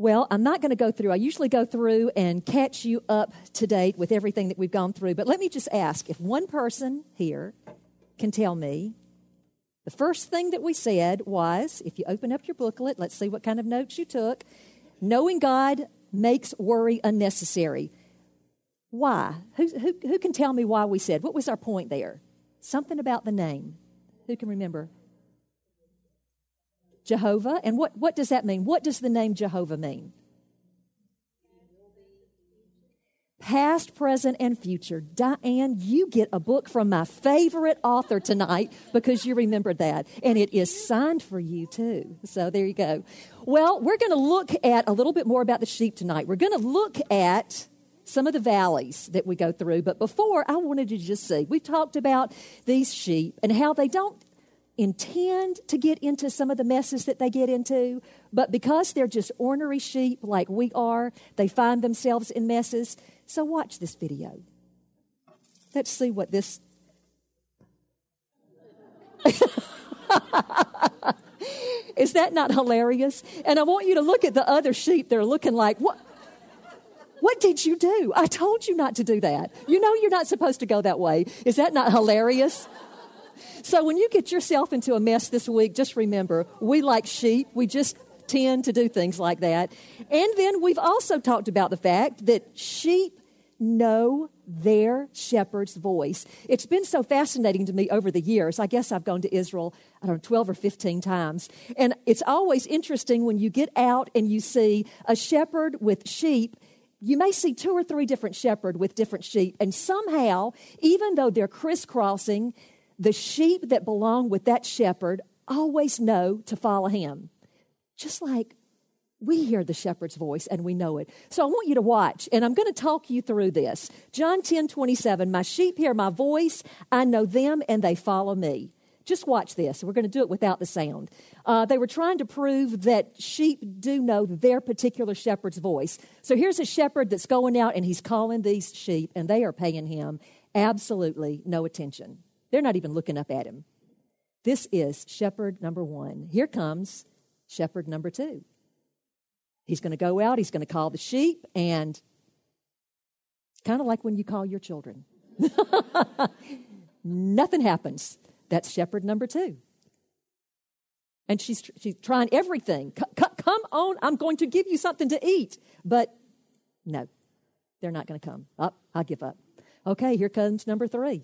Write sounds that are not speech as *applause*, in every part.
Well, I'm not going to go through. I usually go through and catch you up to date with everything that we've gone through. But let me just ask if one person here can tell me the first thing that we said was if you open up your booklet, let's see what kind of notes you took. Knowing God makes worry unnecessary. Why? Who, who, who can tell me why we said? What was our point there? Something about the name. Who can remember? Jehovah. And what, what does that mean? What does the name Jehovah mean? Past, present, and future. Diane, you get a book from my favorite author tonight because you remembered that. And it is signed for you too. So there you go. Well, we're going to look at a little bit more about the sheep tonight. We're going to look at some of the valleys that we go through. But before, I wanted to just see we've talked about these sheep and how they don't intend to get into some of the messes that they get into, but because they're just ornery sheep like we are, they find themselves in messes. So watch this video. Let's see what this. *laughs* Is that not hilarious? And I want you to look at the other sheep. They're looking like, what? What did you do? I told you not to do that. You know you're not supposed to go that way. Is that not hilarious? So when you get yourself into a mess this week, just remember we like sheep, we just tend to do things like that. And then we've also talked about the fact that sheep know their shepherd's voice. It's been so fascinating to me over the years. I guess I've gone to Israel, I don't know, 12 or 15 times. And it's always interesting when you get out and you see a shepherd with sheep. You may see two or three different shepherd with different sheep, and somehow, even though they're crisscrossing, the sheep that belong with that shepherd always know to follow him. Just like we hear the shepherd's voice and we know it. So I want you to watch, and I'm going to talk you through this. John 10 27, my sheep hear my voice, I know them, and they follow me. Just watch this. We're going to do it without the sound. Uh, they were trying to prove that sheep do know their particular shepherd's voice. So here's a shepherd that's going out and he's calling these sheep, and they are paying him absolutely no attention. They're not even looking up at him. This is shepherd number one. Here comes shepherd number two. He's going to go out, he's going to call the sheep, and kind of like when you call your children. *laughs* Nothing happens. That's shepherd number two. And she's, she's trying everything. C- come on, I'm going to give you something to eat. But no, they're not going to come. Up, oh, I give up. Okay, here comes number three.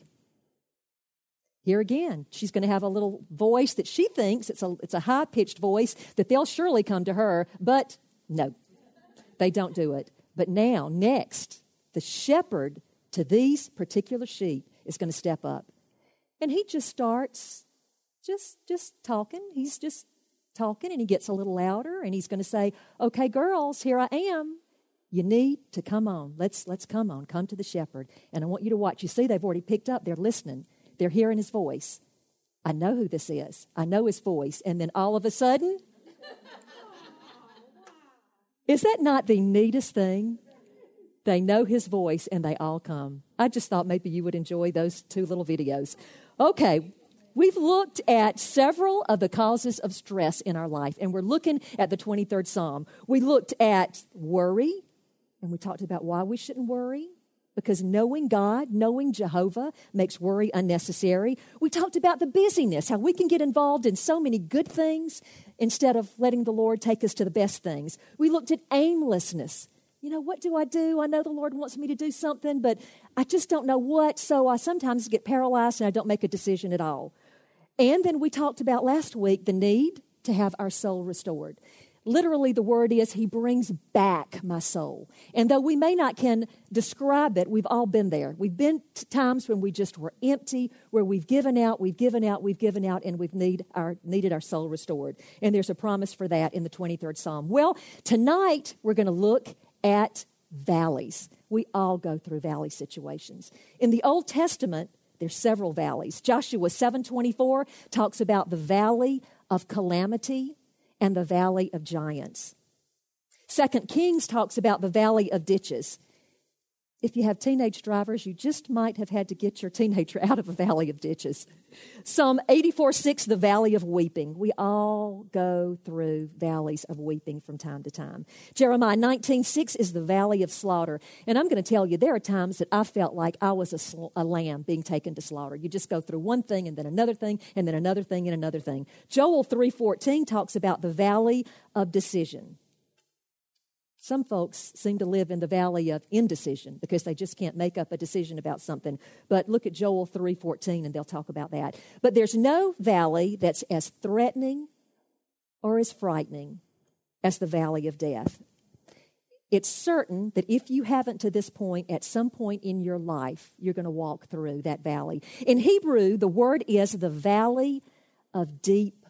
Here again, she's going to have a little voice that she thinks it's a, it's a high pitched voice that they'll surely come to her, but no, they don't do it. But now, next, the shepherd to these particular sheep is going to step up. And he just starts just just talking. He's just talking and he gets a little louder and he's going to say, "Okay, girls, here I am. You need to come on. Let's let's come on. Come to the shepherd." And I want you to watch. You see they've already picked up. They're listening. They're hearing his voice. I know who this is. I know his voice. And then all of a sudden, *laughs* is that not the neatest thing? They know his voice and they all come. I just thought maybe you would enjoy those two little videos. Okay, we've looked at several of the causes of stress in our life, and we're looking at the 23rd Psalm. We looked at worry, and we talked about why we shouldn't worry because knowing God, knowing Jehovah makes worry unnecessary. We talked about the busyness, how we can get involved in so many good things instead of letting the Lord take us to the best things. We looked at aimlessness. You know, what do I do? I know the Lord wants me to do something, but I just don't know what, so I sometimes get paralyzed and I don't make a decision at all. And then we talked about last week the need to have our soul restored. Literally, the word is, He brings back my soul. And though we may not can describe it, we've all been there. We've been times when we just were empty, where we've given out, we've given out, we've given out, and we've need our, needed our soul restored. And there's a promise for that in the 23rd Psalm. Well, tonight we're going to look at valleys. We all go through valley situations. In the Old Testament, there's several valleys. Joshua 7:24 talks about the valley of calamity and the valley of giants. Second Kings talks about the valley of ditches. If you have teenage drivers, you just might have had to get your teenager out of a valley of ditches. Psalm 84 6, the valley of weeping. We all go through valleys of weeping from time to time. Jeremiah 19 6 is the valley of slaughter. And I'm going to tell you, there are times that I felt like I was a, sl- a lamb being taken to slaughter. You just go through one thing and then another thing and then another thing and another thing. Joel 3:14 talks about the valley of decision. Some folks seem to live in the valley of indecision because they just can't make up a decision about something. But look at Joel 3:14 and they'll talk about that. But there's no valley that's as threatening or as frightening as the valley of death. It's certain that if you haven't to this point, at some point in your life, you're going to walk through that valley. In Hebrew, the word is the valley of deep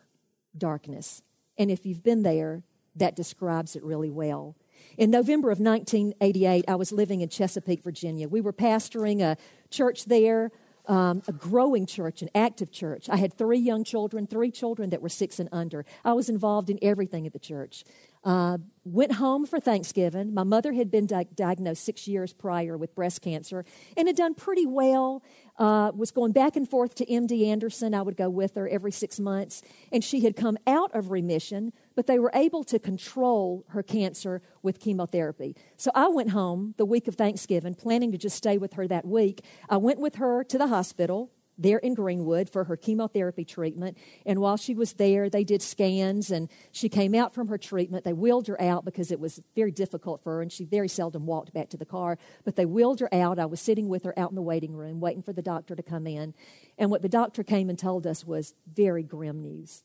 darkness. And if you've been there, that describes it really well. In November of 1988, I was living in Chesapeake, Virginia. We were pastoring a church there, um, a growing church, an active church. I had three young children, three children that were six and under. I was involved in everything at the church. Uh, went home for Thanksgiving. My mother had been di- diagnosed six years prior with breast cancer and had done pretty well. Uh, was going back and forth to MD Anderson. I would go with her every six months. And she had come out of remission, but they were able to control her cancer with chemotherapy. So I went home the week of Thanksgiving, planning to just stay with her that week. I went with her to the hospital there in Greenwood for her chemotherapy treatment. And while she was there, they did scans and she came out from her treatment. They wheeled her out because it was very difficult for her and she very seldom walked back to the car. But they wheeled her out. I was sitting with her out in the waiting room waiting for the doctor to come in. And what the doctor came and told us was very grim news.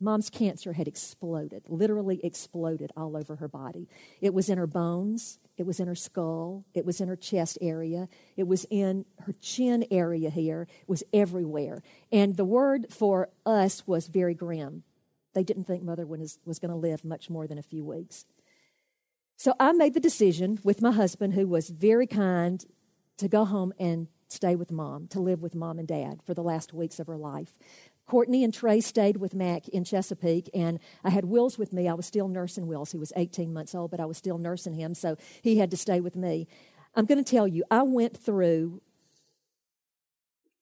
Mom's cancer had exploded, literally exploded all over her body. It was in her bones, it was in her skull, it was in her chest area, it was in her chin area here, it was everywhere. And the word for us was very grim. They didn't think mother was, was going to live much more than a few weeks. So I made the decision with my husband, who was very kind, to go home and stay with mom, to live with mom and dad for the last weeks of her life. Courtney and Trey stayed with Mac in Chesapeake, and I had Wills with me. I was still nursing Wills. He was 18 months old, but I was still nursing him, so he had to stay with me. I'm going to tell you, I went through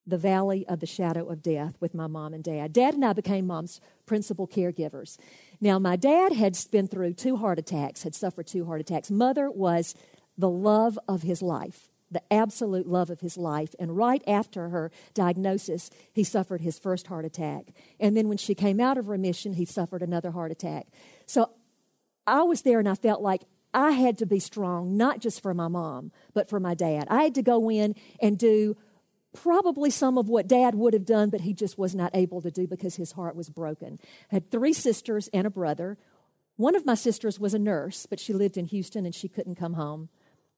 the valley of the shadow of death with my mom and dad. Dad and I became mom's principal caregivers. Now, my dad had been through two heart attacks, had suffered two heart attacks. Mother was the love of his life the absolute love of his life. And right after her diagnosis, he suffered his first heart attack. And then when she came out of remission, he suffered another heart attack. So I was there and I felt like I had to be strong, not just for my mom, but for my dad. I had to go in and do probably some of what dad would have done, but he just was not able to do because his heart was broken. I had three sisters and a brother. One of my sisters was a nurse, but she lived in Houston and she couldn't come home.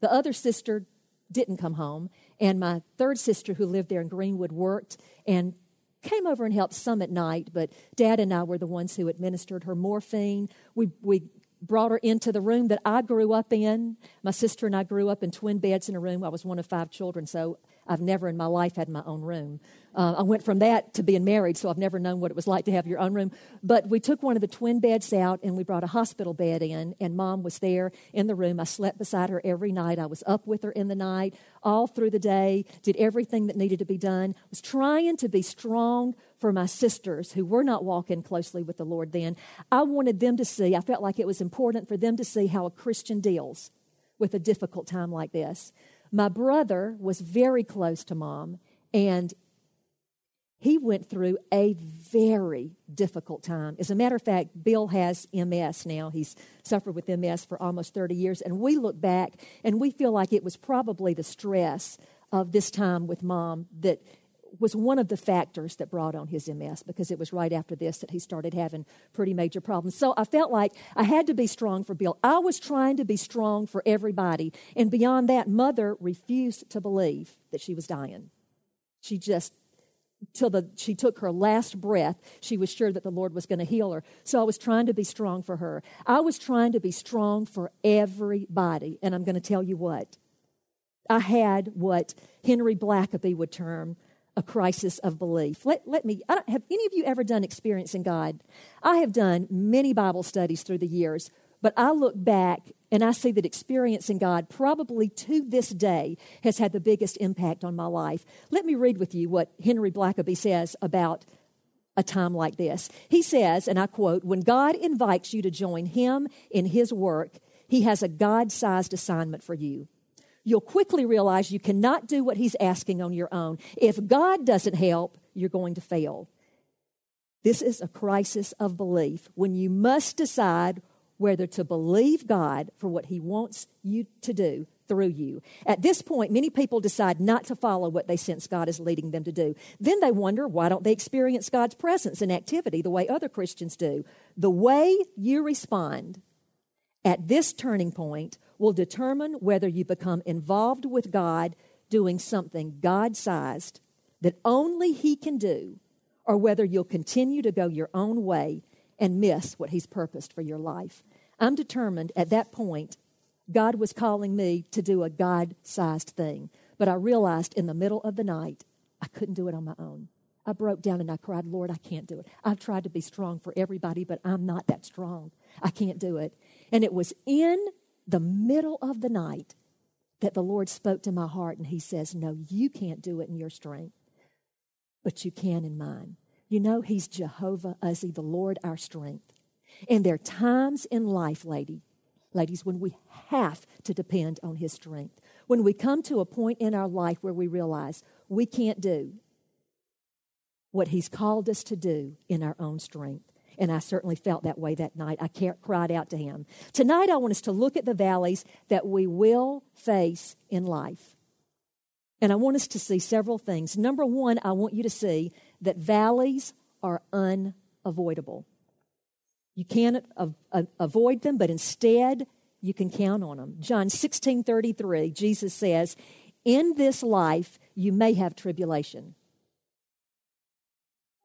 The other sister didn't come home. And my third sister, who lived there in Greenwood, worked and came over and helped some at night. But dad and I were the ones who administered her morphine. We, we brought her into the room that I grew up in. My sister and I grew up in twin beds in a room. I was one of five children, so I've never in my life had my own room. Uh, I went from that to being married, so I've never known what it was like to have your own room. But we took one of the twin beds out and we brought a hospital bed in, and mom was there in the room. I slept beside her every night. I was up with her in the night, all through the day, did everything that needed to be done. was trying to be strong for my sisters who were not walking closely with the Lord then. I wanted them to see, I felt like it was important for them to see how a Christian deals with a difficult time like this. My brother was very close to mom, and he went through a very difficult time. As a matter of fact, Bill has MS now. He's suffered with MS for almost 30 years. And we look back and we feel like it was probably the stress of this time with mom that was one of the factors that brought on his MS because it was right after this that he started having pretty major problems. So I felt like I had to be strong for Bill. I was trying to be strong for everybody. And beyond that, mother refused to believe that she was dying. She just till the she took her last breath she was sure that the lord was going to heal her so i was trying to be strong for her i was trying to be strong for everybody and i'm going to tell you what i had what henry blackaby would term a crisis of belief. Let, let me, I don't, have any of you ever done Experiencing God? I have done many Bible studies through the years, but I look back And I see that experiencing God, probably to this day, has had the biggest impact on my life. Let me read with you what Henry Blackaby says about a time like this. He says, and I quote, When God invites you to join Him in His work, He has a God sized assignment for you. You'll quickly realize you cannot do what He's asking on your own. If God doesn't help, you're going to fail. This is a crisis of belief when you must decide whether to believe God for what He wants you to do through you. At this point, many people decide not to follow what they sense God is leading them to do. Then they wonder why don't they experience God's presence and activity the way other Christians do? The way you respond at this turning point will determine whether you become involved with God doing something God sized that only He can do, or whether you'll continue to go your own way and miss what He's purposed for your life. I'm determined at that point God was calling me to do a God sized thing. But I realized in the middle of the night, I couldn't do it on my own. I broke down and I cried, Lord, I can't do it. I've tried to be strong for everybody, but I'm not that strong. I can't do it. And it was in the middle of the night that the Lord spoke to my heart and He says, No, you can't do it in your strength, but you can in mine. You know, He's Jehovah Uzzi, the Lord our strength. And there are times in life, lady, ladies, when we have to depend on His strength. When we come to a point in our life where we realize we can't do what He's called us to do in our own strength. And I certainly felt that way that night. I cried out to Him. Tonight, I want us to look at the valleys that we will face in life. And I want us to see several things. Number one, I want you to see that valleys are unavoidable. You can't avoid them, but instead you can count on them. John 16 33, Jesus says, In this life you may have tribulation.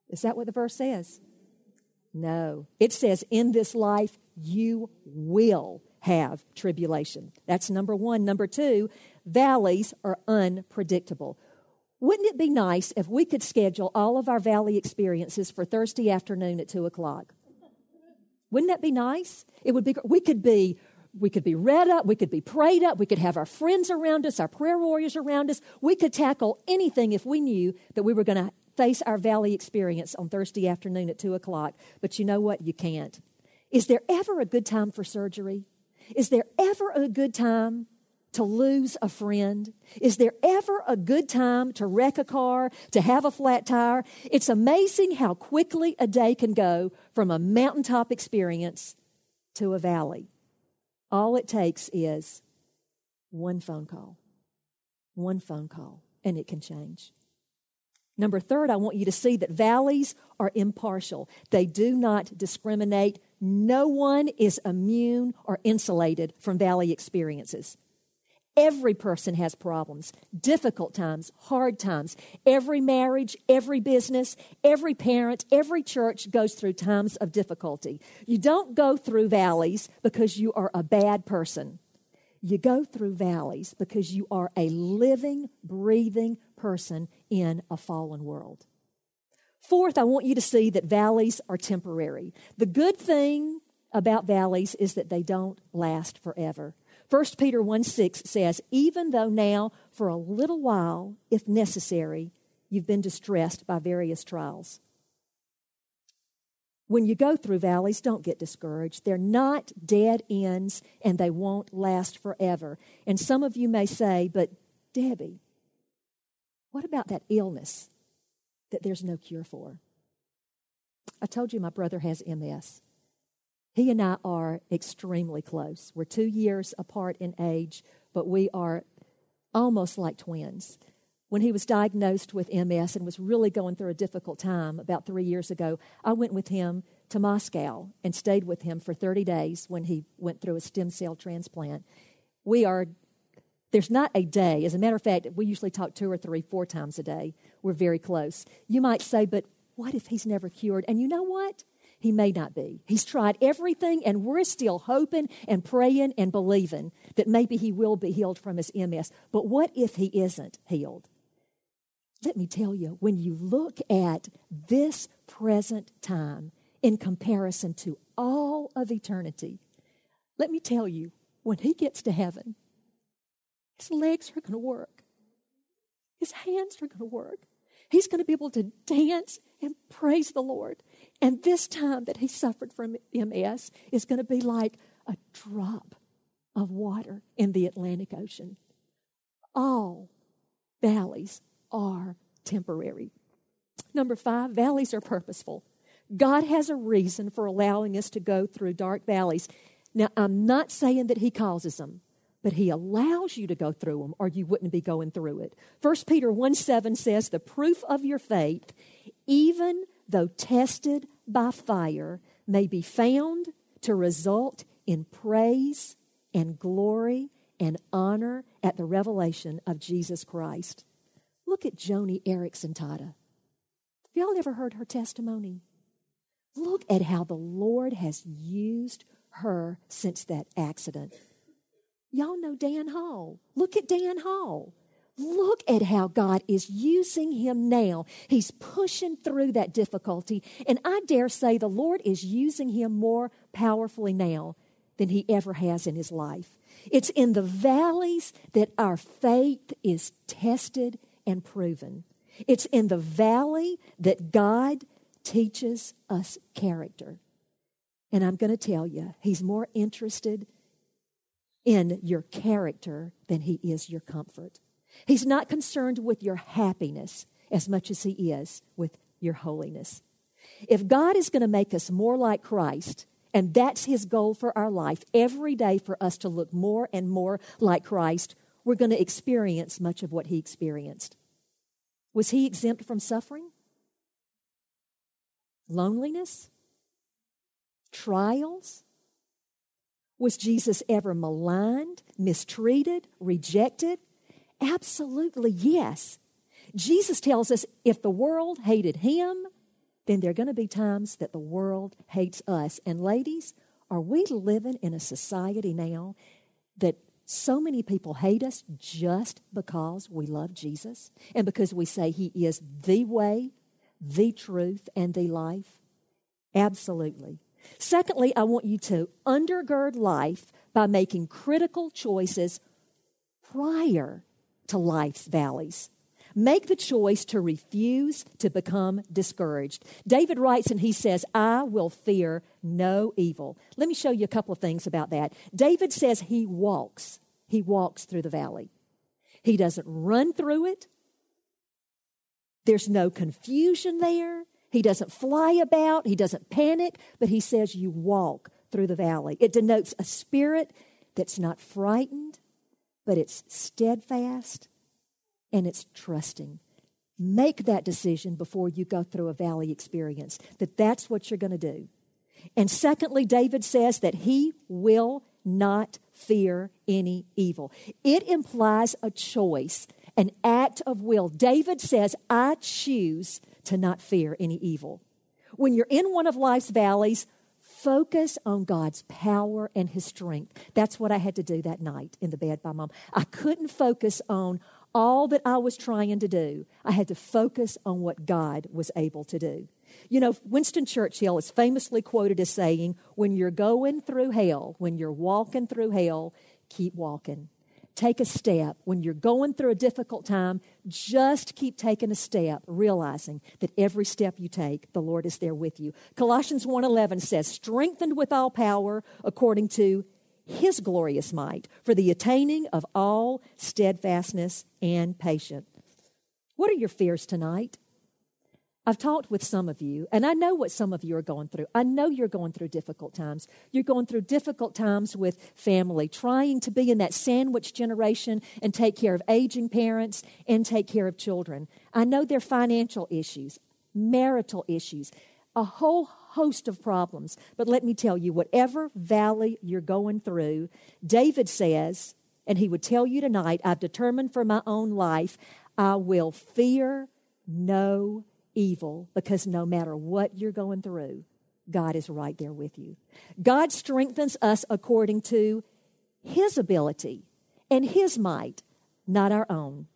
Is that what the verse says? No. It says, In this life you will have tribulation. That's number one. Number two, valleys are unpredictable. Wouldn't it be nice if we could schedule all of our valley experiences for Thursday afternoon at 2 o'clock? Wouldn't that be nice? It would be. We could be. We could be read up. We could be prayed up. We could have our friends around us, our prayer warriors around us. We could tackle anything if we knew that we were going to face our valley experience on Thursday afternoon at two o'clock. But you know what? You can't. Is there ever a good time for surgery? Is there ever a good time to lose a friend? Is there ever a good time to wreck a car, to have a flat tire? It's amazing how quickly a day can go from a mountaintop experience to a valley. All it takes is one phone call. One phone call, and it can change. Number third, I want you to see that valleys are impartial. They do not discriminate. No one is immune or insulated from valley experiences. Every person has problems, difficult times, hard times. Every marriage, every business, every parent, every church goes through times of difficulty. You don't go through valleys because you are a bad person. You go through valleys because you are a living, breathing person in a fallen world. Fourth, I want you to see that valleys are temporary. The good thing about valleys is that they don't last forever. 1 Peter 1 6 says, Even though now, for a little while, if necessary, you've been distressed by various trials. When you go through valleys, don't get discouraged. They're not dead ends and they won't last forever. And some of you may say, But Debbie, what about that illness that there's no cure for? I told you my brother has MS. He and I are extremely close. We're two years apart in age, but we are almost like twins. When he was diagnosed with MS and was really going through a difficult time about three years ago, I went with him to Moscow and stayed with him for 30 days when he went through a stem cell transplant. We are, there's not a day. As a matter of fact, we usually talk two or three, four times a day. We're very close. You might say, but what if he's never cured? And you know what? He may not be. He's tried everything, and we're still hoping and praying and believing that maybe he will be healed from his MS. But what if he isn't healed? Let me tell you, when you look at this present time in comparison to all of eternity, let me tell you, when he gets to heaven, his legs are going to work, his hands are going to work. He's going to be able to dance and praise the Lord. And this time that he suffered from MS is going to be like a drop of water in the Atlantic Ocean. All valleys are temporary. Number five, valleys are purposeful. God has a reason for allowing us to go through dark valleys. Now, I'm not saying that He causes them, but He allows you to go through them or you wouldn't be going through it. 1 Peter 1 7 says, The proof of your faith, even though tested by fire, may be found to result in praise and glory and honor at the revelation of Jesus Christ. Look at Joni Eareckson Tada. Have y'all ever heard her testimony? Look at how the Lord has used her since that accident. Y'all know Dan Hall. Look at Dan Hall. Look at how God is using him now. He's pushing through that difficulty. And I dare say the Lord is using him more powerfully now than he ever has in his life. It's in the valleys that our faith is tested and proven. It's in the valley that God teaches us character. And I'm going to tell you, He's more interested in your character than He is your comfort. He's not concerned with your happiness as much as He is with your holiness. If God is going to make us more like Christ, and that's His goal for our life, every day for us to look more and more like Christ, we're going to experience much of what He experienced. Was He exempt from suffering? Loneliness? Trials? Was Jesus ever maligned, mistreated, rejected? Absolutely, yes. Jesus tells us if the world hated him, then there are going to be times that the world hates us. And ladies, are we living in a society now that so many people hate us just because we love Jesus and because we say he is the way, the truth, and the life? Absolutely. Secondly, I want you to undergird life by making critical choices prior to life's valleys. Make the choice to refuse to become discouraged. David writes and he says, I will fear no evil. Let me show you a couple of things about that. David says he walks, he walks through the valley. He doesn't run through it. There's no confusion there. He doesn't fly about, he doesn't panic, but he says you walk through the valley. It denotes a spirit that's not frightened, but it's steadfast and it's trusting. Make that decision before you go through a valley experience, that that's what you're going to do. And secondly, David says that he will not fear any evil. It implies a choice, an act of will. David says, I choose to not fear any evil. When you're in one of life's valleys, focus on God's power and His strength. That's what I had to do that night in the bed by mom. I couldn't focus on all that I was trying to do. I had to focus on what God was able to do. You know, Winston Churchill is famously quoted as saying, When you're going through hell, when you're walking through hell, keep walking take a step. When you're going through a difficult time, just keep taking a step, realizing that every step you take, the Lord is there with you. Colossians 1:11 says, "Strengthened with all power according to his glorious might for the attaining of all steadfastness and patience." What are your fears tonight? I've talked with some of you, and I know what some of you are going through. I know you're going through difficult times. You're going through difficult times with family, trying to be in that sandwich generation and take care of aging parents and take care of children. I know there are financial issues, marital issues, a whole host of problems. But let me tell you, whatever valley you're going through, David says, and he would tell you tonight, I've determined for my own life, I will fear no evil because no matter what you're going through, God is right there with you. God strengthens us according to His ability and His might, not our own.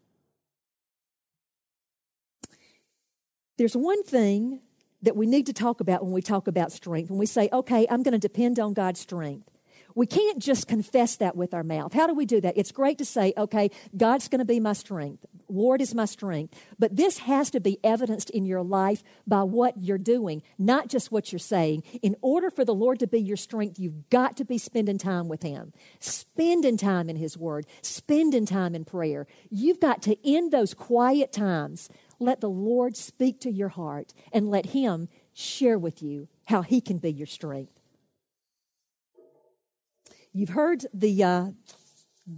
There's one thing that we need to talk about when we talk about strength. When we say, okay, I'm going to depend on God's strength, We can't just confess that with our mouth. How do we do that? It's great to say, okay, God's going to be my strength. Lord is my strength. But this has to be evidenced in your life by what you're doing, not just what you're saying. In order for the Lord to be your strength, you've got to be spending time with Him, spending time in His Word, spending time in prayer. You've got to, in those quiet times, let the Lord speak to your heart and let Him share with you how He can be your strength. You've heard the, uh,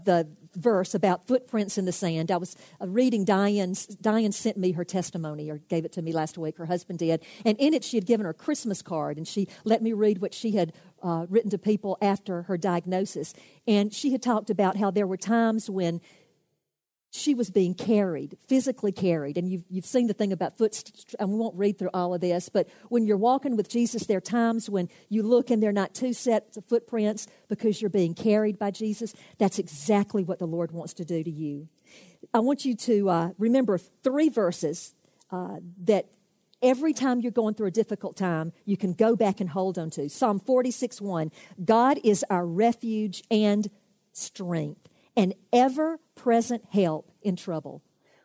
the verse about footprints in the sand. I was uh, reading Diane's, Diane sent me her testimony, or gave it to me last week, her husband did. And in it, she had given her Christmas card, and she let me read what she had uh, written to people after her diagnosis. And she had talked about how there were times when she was being carried, physically carried. And you've, you've seen the thing about footsteps, and we won't read through all of this, but when you're walking with Jesus, there are times when you look and they're not two sets of footprints because you're being carried by Jesus. That's exactly what the Lord wants to do to you. I want you to uh, remember three verses uh, that every time you're going through a difficult time, you can go back and hold on to. Psalm 46 1 God is our refuge and strength an ever present help in trouble.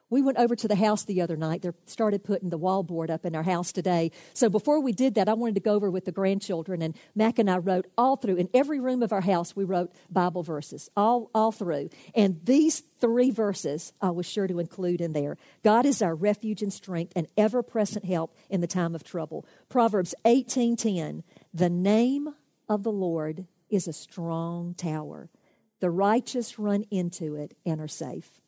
We went over to the house the other night. They started putting the wallboard up in our house today. So before we did that, I wanted to go over with the grandchildren, and Mac and I wrote all through. In every room of our house, we wrote Bible verses, all, all through. And these three verses I was sure to include in there. God is our refuge and strength, and ever-present help in the time of trouble. Proverbs 18.10, the name of the Lord is a strong tower. The righteous run into it and are safe.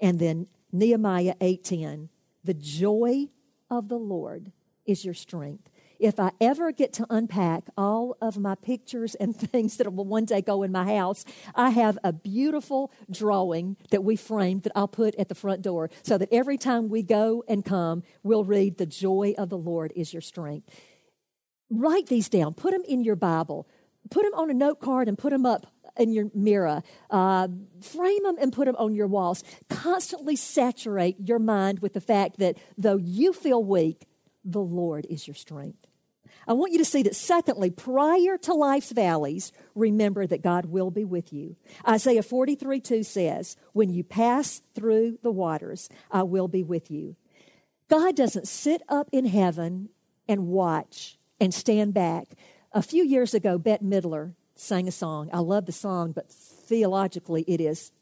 And then Nehemiah 8:10, the joy of the Lord is your strength. If I ever get to unpack all of my pictures and *laughs* things that will one day go in my house, I have a beautiful drawing that we framed that I'll put at the front door so that every time we go and come, we'll read, The joy of the Lord is your strength. Write these down, put them in your Bible, put them on a note card and put them up in your mirror. Uh, frame them and put them on your walls. Constantly saturate your mind with the fact that though you feel weak, the Lord is your strength. I want you to see that, secondly, prior to life's valleys, remember that God will be with you. Isaiah 43 2 says, When you pass through the waters, I will be with you. God doesn't sit up in heaven and watch and stand back. A few years ago, Bette Midler sang a song. I love the song, but theologically it is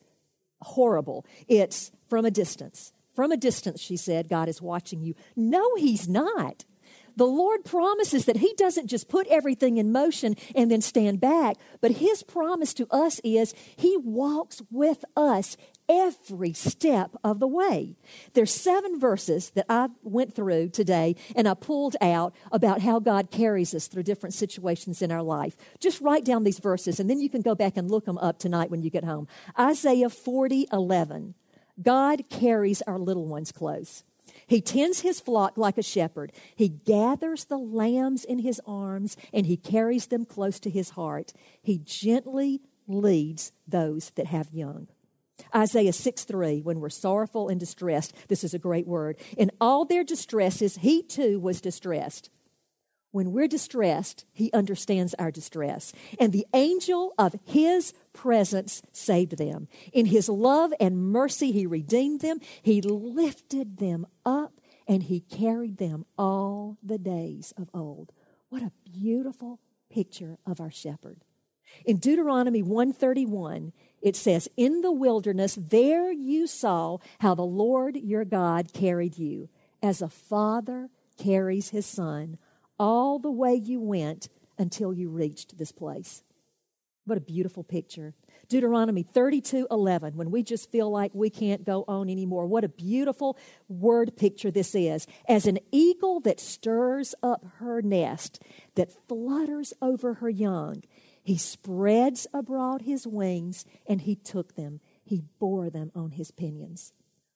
horrible. It's from a distance. From a distance, she said, God is watching you. No, He's not. The Lord promises that He doesn't just put everything in motion and then stand back, but His promise to us is He walks with us every step of the way. There's seven verses that I went through today and I pulled out about how God carries us through different situations in our life. Just write down these verses and then you can go back and look them up tonight when you get home. Isaiah 40, 11. God carries our little ones close. He tends his flock like a shepherd. He gathers the lambs in his arms and he carries them close to his heart. He gently leads those that have young. Isaiah 6 3, when we're sorrowful and distressed, this is a great word. In all their distresses, he too was distressed. When we're distressed, he understands our distress. And the angel of his presence saved them. In his love and mercy, he redeemed them. He lifted them up and he carried them all the days of old. What a beautiful picture of our shepherd. In Deuteronomy 131, it says, In the wilderness, there you saw how the Lord your God carried you, as a father carries his son, all the way you went until you reached this place. What a beautiful picture. Deuteronomy 32 11, when we just feel like we can't go on anymore. What a beautiful word picture this is. As an eagle that stirs up her nest, that flutters over her young, he spreads abroad his wings and he took them. He bore them on his pinions.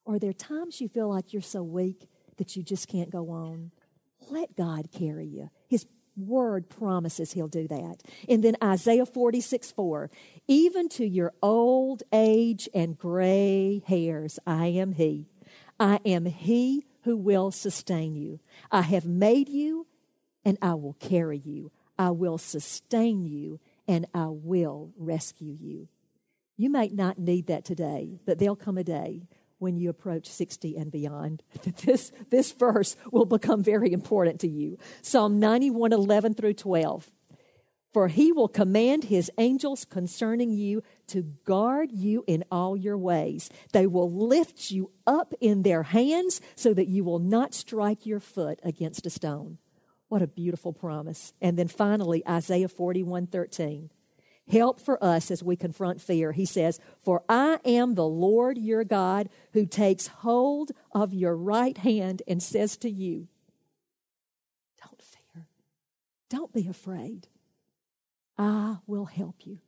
Are there times you feel like you're so weak that you just can't go on? Let God carry you. His word promises he'll do that. And then Isaiah 46 4 Even to your old age and gray hairs, I am he. I am he who will sustain you. I have made you and I will carry you. I will sustain you and I will rescue you. You may not need that today, but there'll come a day when you approach 60 and beyond. *laughs* this, this verse will become very important to you. Psalm 91 11 through 12. For he will command his angels concerning you to guard you in all your ways. They will lift you up in their hands so that you will not strike your foot against a stone. What a beautiful promise. And then finally, Isaiah 41 13. Help for us as we confront fear. He says, For I am the Lord your God who takes hold of your right hand and says to you, Don't fear. Don't be afraid. I will help you.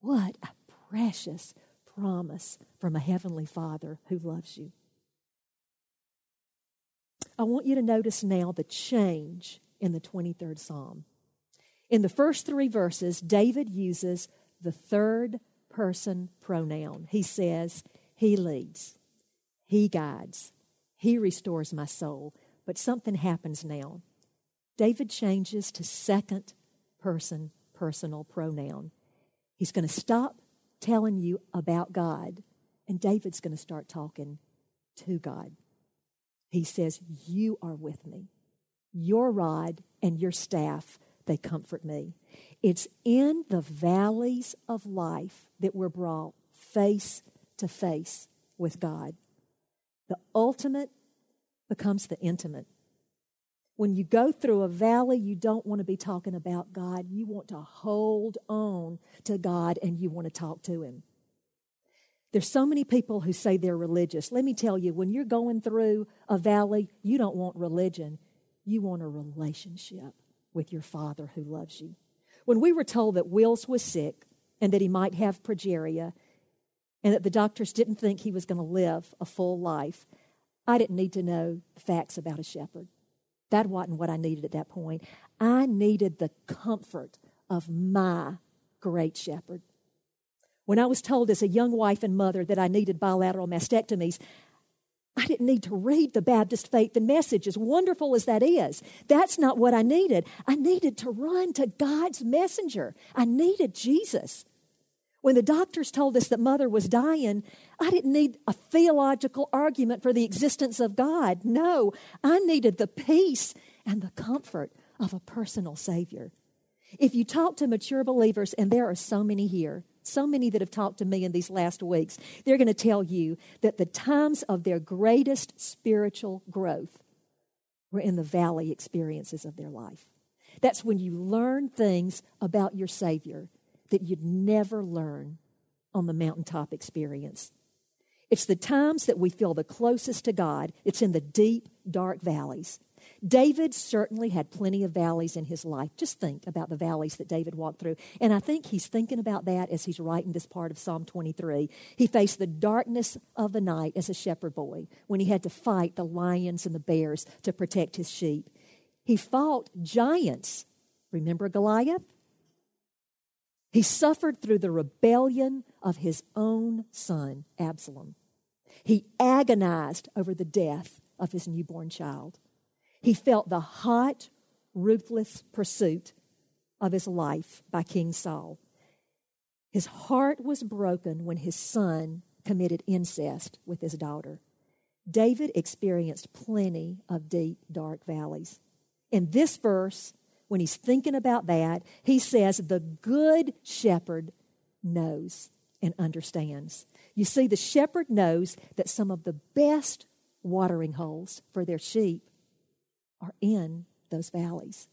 What a precious promise from a heavenly Father who loves you. I want you to notice now the change in the 23rd Psalm. In the first three verses, David uses the third person pronoun. He says, He leads, He guides, He restores my soul. But something happens now. David changes to second person personal pronoun. He's going to stop telling you about God, and David's going to start talking to God. He says, You are with me. Your rod and your staff, they comfort me. It's in the valleys of life that we're brought face to face with God. The ultimate becomes the intimate. When you go through a valley, you don't want to be talking about God. You want to hold on to God and you want to talk to Him. There's so many people who say they're religious. Let me tell you, when you're going through a valley, you don't want religion. You want a relationship with your Father who loves you. When we were told that Wills was sick and that he might have progeria and that the doctors didn't think he was going to live a full life, I didn't need to know facts about a shepherd. That wasn't what I needed at that point. I needed the comfort of my great shepherd. When I was told as a young wife and mother that I needed bilateral mastectomies, I didn't need to read the Baptist faith and message, as wonderful as that is. That's not what I needed. I needed to run to God's messenger. I needed Jesus. When the doctors told us that mother was dying, I didn't need a theological argument for the existence of God. No, I needed the peace and the comfort of a personal Savior. If you talk to mature believers, and there are so many here, so many that have talked to me in these last weeks, they're going to tell you that the times of their greatest spiritual growth were in the valley experiences of their life. That's when you learn things about your Savior that you'd never learn on the mountaintop experience. It's the times that we feel the closest to God, it's in the deep, dark valleys. David certainly had plenty of valleys in his life. Just think about the valleys that David walked through. And I think he's thinking about that as he's writing this part of Psalm 23. He faced the darkness of the night as a shepherd boy when he had to fight the lions and the bears to protect his sheep. He fought giants. Remember Goliath? He suffered through the rebellion of his own son, Absalom. He agonized over the death of his newborn child. He felt the hot, ruthless pursuit of his life by King Saul. His heart was broken when his son committed incest with his daughter. David experienced plenty of deep, dark valleys. In this verse, when he's thinking about that, he says, The good shepherd knows and understands. You see, the shepherd knows that some of the best watering holes for their sheep are in those valleys.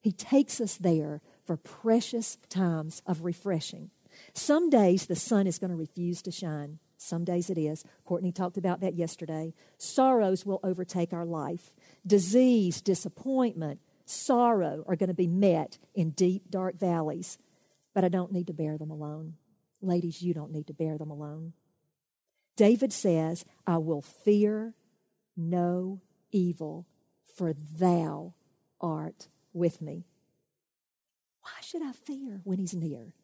He takes us there for precious times of refreshing. Some days the sun is going to refuse to shine. Some days it is. Courtney talked about that yesterday. Sorrows will overtake our life. Disease, disappointment, sorrow are going to be met in deep, dark valleys. But I don't need to bear them alone. Ladies, you don't need to bear them alone. David says, I will fear no evil for thou art with me. Why should I fear when he's near?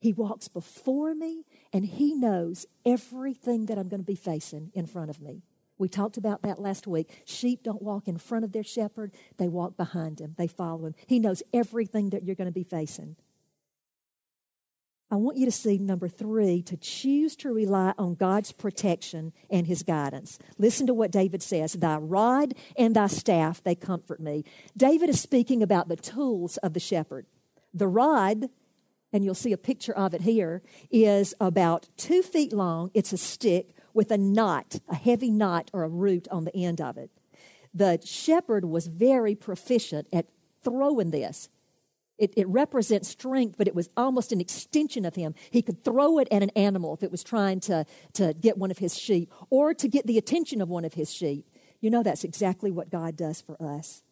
He walks before me and he knows everything that I'm going to be facing in front of me. We talked about that last week. Sheep don't walk in front of their shepherd, they walk behind him, they follow him. He knows everything that you're going to be facing. I want you to see number three to choose to rely on God's protection and his guidance. Listen to what David says Thy rod and thy staff, they comfort me. David is speaking about the tools of the shepherd. The rod, and you'll see a picture of it here, is about two feet long. It's a stick with a knot, a heavy knot or a root on the end of it. The shepherd was very proficient at throwing this. It, it, represents strength, but it was almost an extension of him. He could throw it at an animal if it was trying to, to get one of his sheep or to get the attention of one of his sheep. You know, that's exactly what God does for us.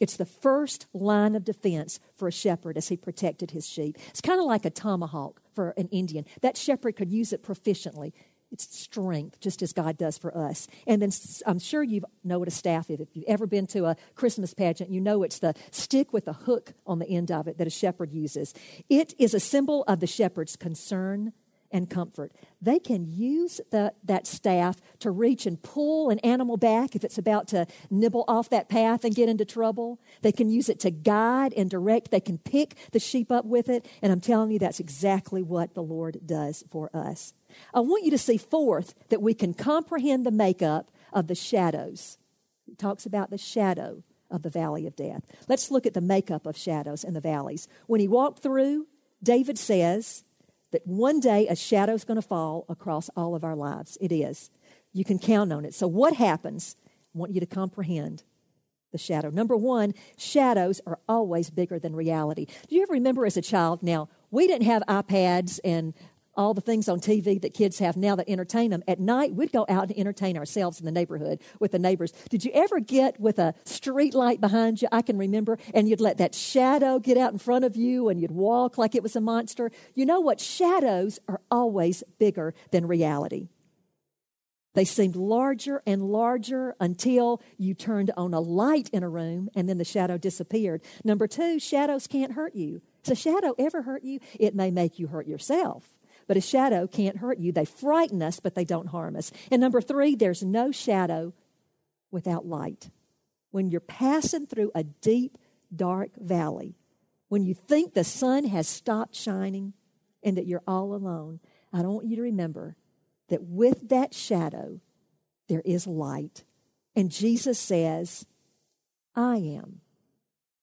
It's the first line of defense for a shepherd as he protected his sheep. It's kind of like a tomahawk for an Indian. That shepherd could use it proficiently. It's strength, just as God does for us. And then I'm sure you know what a staff is. If you've ever been to a Christmas pageant, you know it's the stick with a hook on the end of it that a shepherd uses. It is a symbol of the shepherd's concern and comfort. They can use the, that staff to reach and pull an animal back if it's about to nibble off that path and get into trouble. They can use it to guide and direct. They can pick the sheep up with it. And I'm telling you, that's exactly what the Lord does for us. I want you to see, fourth, that we can comprehend the makeup of the shadows. It talks about the shadow of the valley of death. Let's look at the makeup of shadows in the valleys. When he walked through, David says, that one day a shadow is going to fall across all of our lives. It is. You can count on it. So, what happens? I want you to comprehend the shadow. Number one, shadows are always bigger than reality. Do you ever remember as a child? Now, we didn't have iPads and all the things on TV that kids have now that entertain them. At night, we'd go out and entertain ourselves in the neighborhood with the neighbors. Did you ever get with a street light behind you? I can remember, and you'd let that shadow get out in front of you and you'd walk like it was a monster. You know what? Shadows are always bigger than reality. They seemed larger and larger until you turned on a light in a room and then the shadow disappeared. Number two, shadows can't hurt you. Does a shadow ever hurt you? It may make you hurt yourself but a shadow can't hurt you. They frighten us, but they don't harm us. And number three, there's no shadow without light. When you're passing through a deep, dark valley, when you think the sun has stopped shining and that you're all alone, I don't want you to remember that with that shadow, there is light. And Jesus says, I am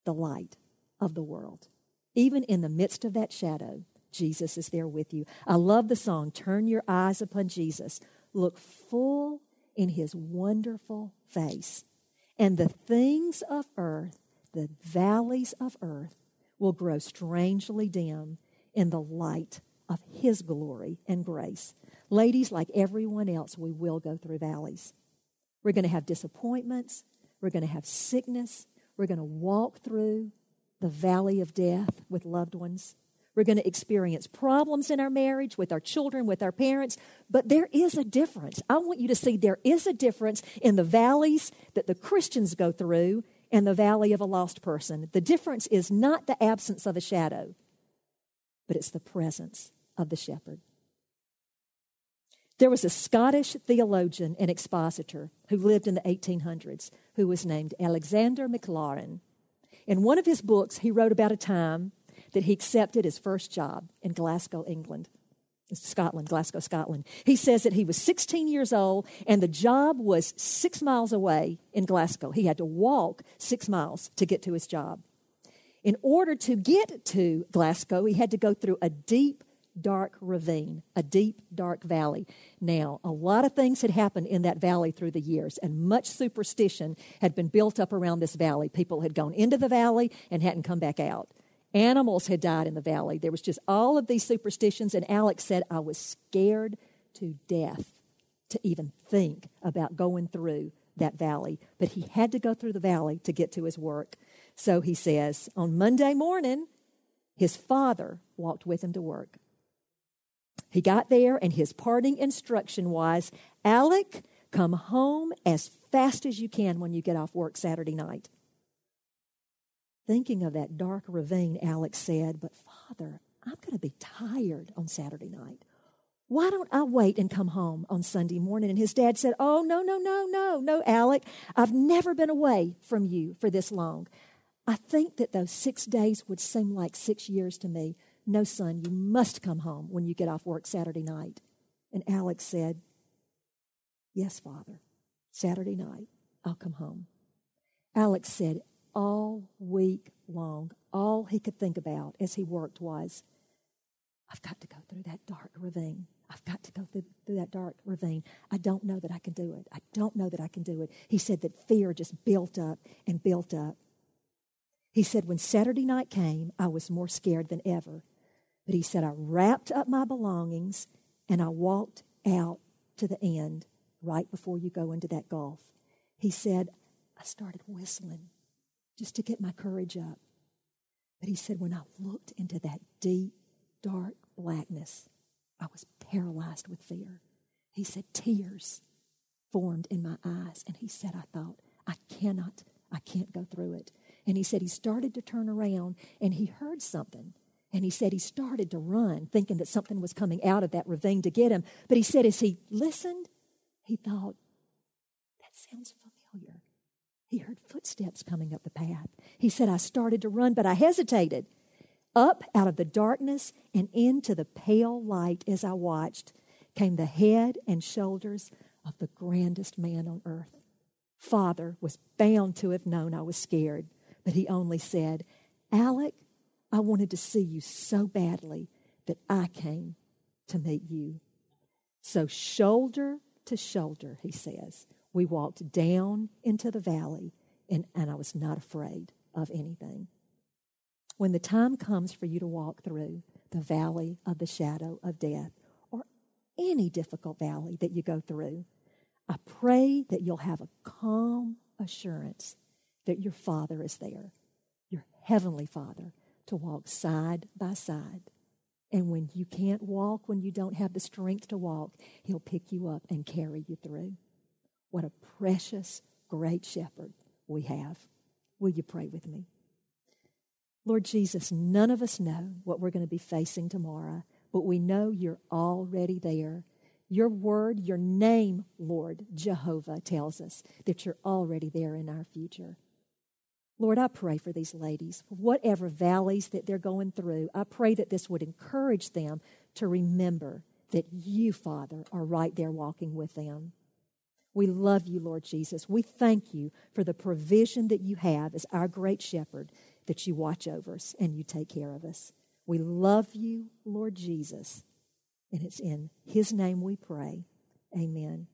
the light of the world. Even in the midst of that shadow, Jesus is there with you. I love the song, Turn Your Eyes Upon Jesus. Look full in his wonderful face. And the things of earth, the valleys of earth, will grow strangely dim in the light of his glory and grace. Ladies, like everyone else, we will go through valleys. We're going to have disappointments. We're going to have sickness. We're going to walk through the valley of death with loved ones. We're going to experience problems in our marriage, with our children, with our parents. But there is a difference. I want you to see there is a difference in the valleys that the Christians go through and the valley of a lost person. The difference is not the absence of a shadow, but it's the presence of the shepherd. There was a Scottish theologian and expositor who lived in the 1800s who was named Alexander Maclaren. In one of his books, he wrote about a time that he accepted his first job in Glasgow, England. Scotland, Glasgow, Scotland. He says that he was 16 years old and the job was six miles away in Glasgow. He had to walk six miles to get to his job. In order to get to Glasgow, he had to go through a deep, dark ravine, a deep, dark valley. Now, a lot of things had happened in that valley through the years, and much superstition had been built up around this valley. People had gone into the valley and hadn't come back out. Animals had died in the valley. There was just all of these superstitions, and Alex said, I was scared to death to even think about going through that valley. But he had to go through the valley to get to his work. So he says, on Monday morning, his father walked with him to work. He got there, and his parting instruction was Alec, come home as fast as you can when you get off work Saturday night. Thinking of that dark ravine, Alex said, But Father, I'm going to be tired on Saturday night. Why don't I wait and come home on Sunday morning? And his dad said, Oh, no, no, no, no, no, Alec. I've never been away from you for this long. I think that those six days would seem like six years to me. No, son, you must come home when you get off work Saturday night. And Alex said, Yes, Father. Saturday night, I'll come home. Alex said all week long, all he could think about as he worked was, I've got to go through that dark ravine. I've got to go through, through, that dark ravine. I don't know that I can do it. I don't know that I can do it. He said that fear just built up and built up. He said, when Saturday night came, I was more scared than ever. But he said, I wrapped up my belongings and I walked out to the end right before you go into that gulf. He said, I started whistling just to get my courage up. But he said, when I looked into that deep, dark blackness, I was paralyzed with fear. He said, tears formed in my eyes. And he said, I thought, I cannot, I can't go through it. And he said he started to turn around and he heard something. And he said he started to run, thinking that something was coming out of that ravine to get him. But he said as he listened, he thought, that sounds familiar. He heard footsteps coming up the path. He said, I started to run, but I hesitated. Up out of the darkness and into the pale light as I watched came the head and shoulders of the grandest man on earth. Father was bound to have known I was scared, but he only said, Alec, I wanted to see you so badly that I came to meet you. So, shoulder to shoulder, he says, we walked down into the valley, and, and I was not afraid of anything. When the time comes for you to walk through the valley of the shadow of death, or any difficult valley that you go through, I pray that you'll have a calm assurance that your Father is there, your Heavenly Father, to walk side by side. And when you can't walk, when you don't have the strength to walk, He'll pick you up and carry you through. What a precious, great shepherd we have. Will you pray with me? Lord Jesus, none of us know what we're going to be facing tomorrow, but we know you're already there. Your word, your name, Lord, Jehovah, tells us that you're already there in our future. Lord, I pray for these ladies, whatever valleys that they're going through, I pray that this would encourage them to remember that you, Father, are right there walking with them. We love you, Lord Jesus. We thank you for the provision that you have as our great shepherd, that you watch over us and you take care of us. We love you, Lord Jesus. And it's in his name we pray. Amen.